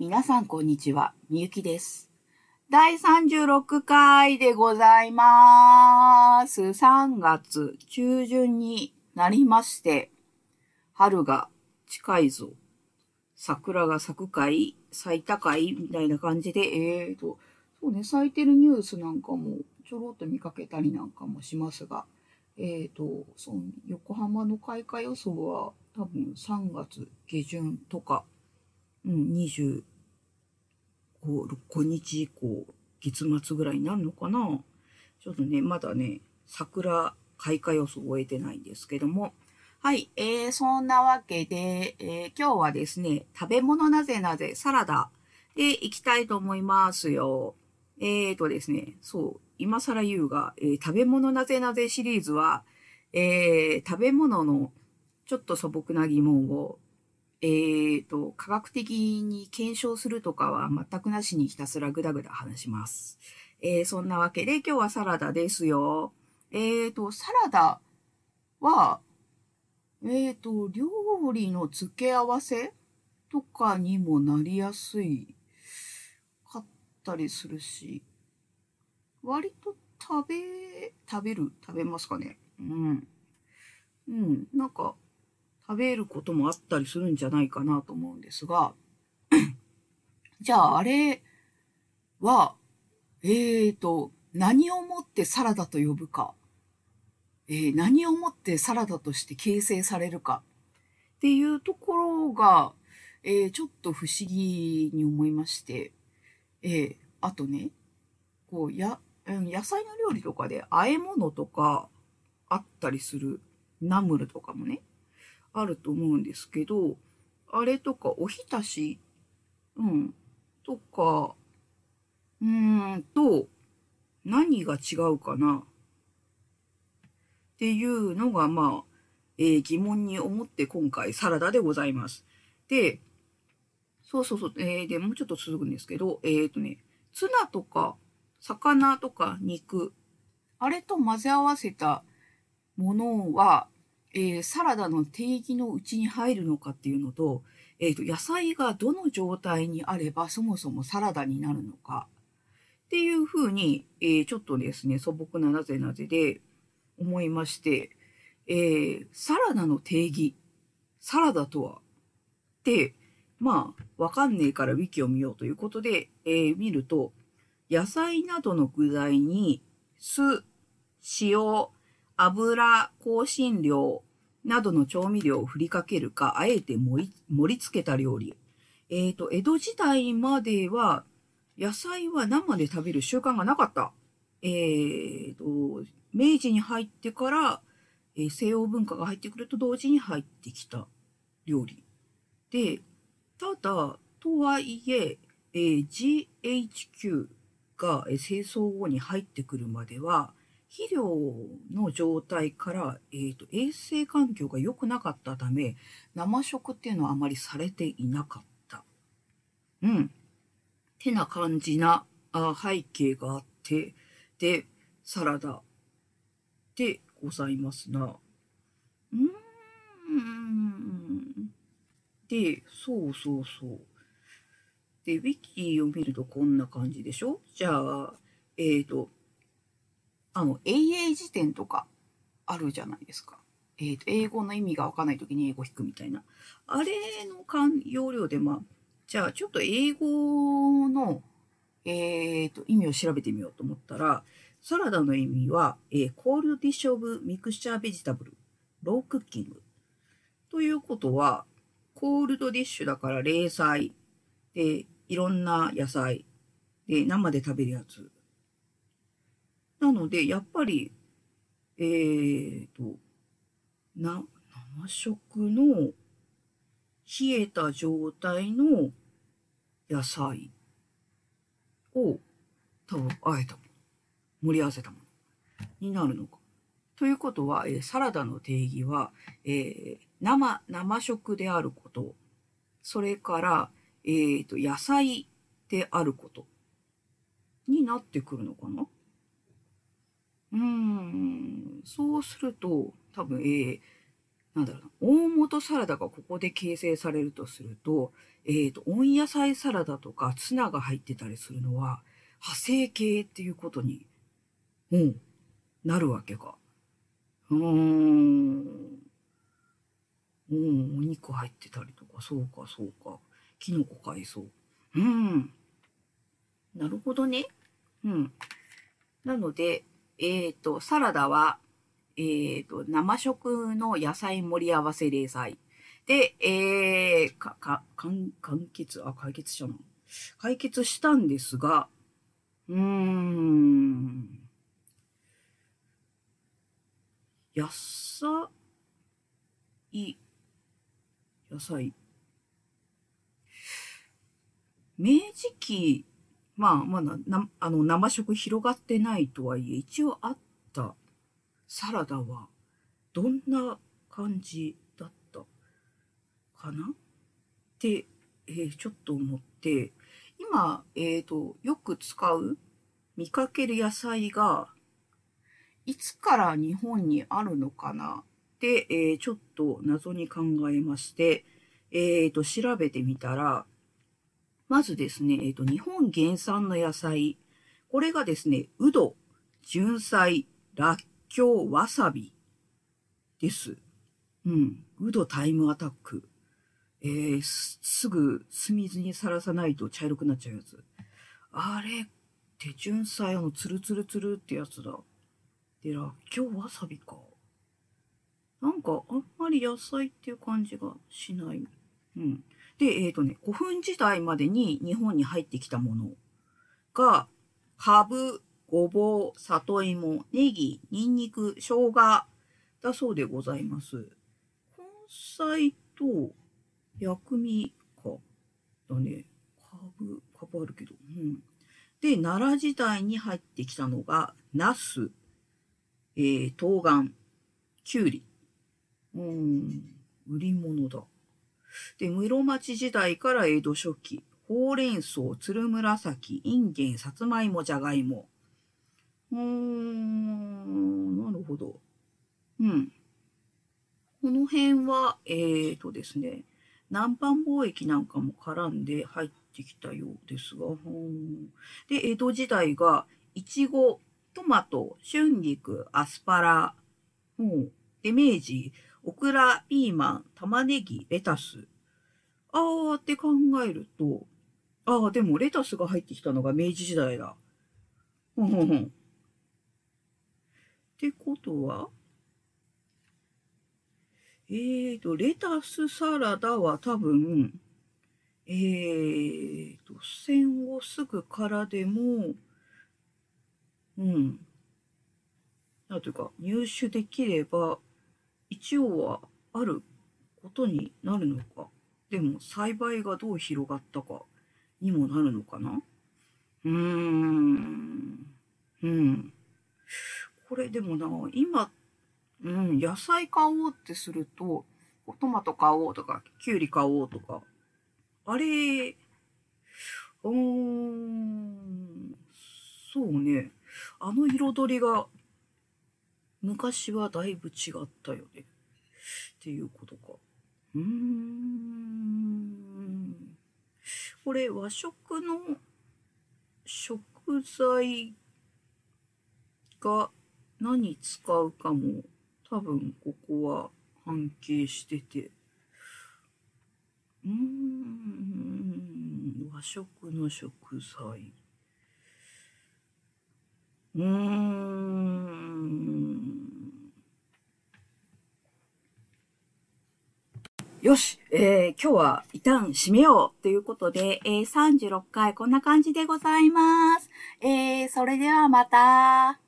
皆さんこんにちは。みゆきです。第36回でございます。3月中旬になりまして、春が近いぞ。桜が咲くかい？咲いたかい？みたいな感じで、えーと、そうね、咲いてるニュースなんかもちょろっと見かけたりなんかもしますが、えーと、そう、横浜の開花予想は多分3月下旬とか、うん、25、6日以降、月末ぐらいになるのかな？ちょっとね、まだね、桜開花予想を終えてないんですけども。はい、えー、そんなわけで、えー、今日はですね、食べ物なぜなぜサラダでいきたいと思いますよ。えーとですね、そう、今更言うが、えー食べ物なぜなぜシリーズは、えー食べ物のちょっと素朴な疑問を、えーと、科学的に検証するとかは全くなしにひたすらぐだぐだ話します。えーそんなわけで今日はサラダですよ。えーと、サラダは、えーと、料理の付け合わせとかにもなりやすいかったりするし、割と食べ、食べる？食べますかね？うん。うん。なんか、食べることもあったりするんじゃないかなと思うんですが、じゃああれは、えーと、何をもってサラダと呼ぶか、えー何をもってサラダとして形成されるか。っていうところが、えーちょっと不思議に思いまして、えーあとね、こう、や、うん野菜の料理とかで和え物とかあったりするナムルとかもね、あると思うんですけど、あれとかおひたし、うん、とか、うーんと、何が違うかな？っていうのが、まあ、えー疑問に思って今回サラダでございます。で、そうそうそう、えーで、もうちょっと続くんですけど、えっ、とね、ツナとか、魚とか肉、あれと混ぜ合わせたものは、えーサラダの定義のうちに入るのかっていうのと、えーと、野菜がどの状態にあればそもそもサラダになるのか。っていうふうに、えーちょっとですね、素朴ななぜなぜで思いまして、えーサラダの定義、サラダとは。って、まあ、わかんねえからウィキを見ようということで、えー見ると、野菜などの具材に酢、塩、油、香辛料などの調味料を振りかけるか、あえて盛り盛り付けた料理。えっ、と、江戸時代までは、野菜は生で食べる習慣がなかった。えっ、と、明治に入ってから、えー西洋文化が入ってくると同時に入ってきた料理。で、ただ、とはいえ、えー GHQ がえー清掃後に入ってくるまでは、肥料の状態から、えーと衛生環境が良くなかったため、生食っていうのはあまりされていなかった。うん。てな感じなあ背景があって、で、サラダでございますな。うーん。で、そうそうそう。で、ウィキを見るとこんな感じでしょ？じゃあ、えっ、と、あの、AA 辞典とかあるじゃないですか。えっ、と、英語の意味がわかんないときに英語引くみたいな。あれの関要領で、まあ、じゃあちょっと英語の、えっ、と、意味を調べてみようと思ったら、サラダの意味は、えー、 cold dish of mixture vegetable、raw cooking。ということは、 cold dish だから冷菜。で、いろんな野菜。で、生で食べるやつ。なので、やっぱり、えーと、な、生食の冷えた状態の野菜を多分あえたもの、盛り合わせたものになるのか。ということは、えーサラダの定義は、えー生、生食であること、それから、えーと、野菜であることになってくるのかなうーん、そうすると、多分、えーなんだろうな、大元サラダがここで形成されるとすると、えっ、と、温野菜サラダとかツナが入ってたりするのは、派生系っていうことに、うん、なるわけか。うーん。うん、お肉入ってたりとか、そうか、そうか。キノコ海藻。うん。なるほどね。うん。なので、えっ、ー、と、サラダは、えっ、ー、と、生食の野菜盛り合わせ例菜。で、えー、か、か、完、完結、あ、解決したの。解決したんですが、うーん。野菜、野菜。明治期、まあ、まだ、な、あの、生食広がってないとはいえ、一応あった。サラダは、どんな感じだった？かな？って、えー、ちょっと思って、今、えっ、ー、と、よく使う、見かける野菜が、いつから日本にあるのかな？って、えー、ちょっと謎に考えまして、えっ、と、調べてみたら、まずですね、えっ、ー、と、日本原産の野菜。これがですね、うど、純菜、らっきょう、わさびです。うん。うどタイムアタック。えー、すぐ酢水にさらさないと茶色くなっちゃうやつ。あれって純菜あの、つるつるつるってやつだ。で、らっきょう、わさびか。なんか、あんまり野菜っていう感じがしない。うん。で、えっ、ー、とね、古墳時代までに日本に入ってきたものが、カブ、ごぼう、里芋、ネギ、ニンニク、生姜だそうでございます。根菜と薬味か。だね。カブ、カブあるけど。うん。で、奈良時代に入ってきたのが、ナス、えー、冬瓜、きゅうり。うん、売り物だ。で、室町時代から江戸初期、ほうれん草、つるむらさき、いんげん、さつまいも、じゃがいも。うーん、なるほど。うん。この辺は、えーとですね、南蛮貿易なんかも絡んで入ってきたようですが、で、江戸時代が、いちご、トマト、春菊、アスパラ、で、明治、オクラ、ピーマン、玉ねぎ、レタス。あーって考えると、ああ、でもレタスが入ってきたのが明治時代だ。ほんほんほん。ってことは、えーと、レタスサラダは多分、えーと、戦後すぐからでも、うん。なんというか、入手できれば、一応はあることになるのか。でも栽培がどう広がったかにもなるのかなうーん。うん。これでもな、今、うん、野菜買おうってすると、トマト買おうとか、キュウリ買おうとか、あれ、うーん、そうね。あの彩りが昔はだいぶ違ったよね。っていうことか。うーん。これ和食の食材が何使うかも多分ここは関係してて。うーん。和食の食材。うーん。よし、えー、今日は一旦締めようということで、えー、36回こんな感じでございます。えー、それではまた。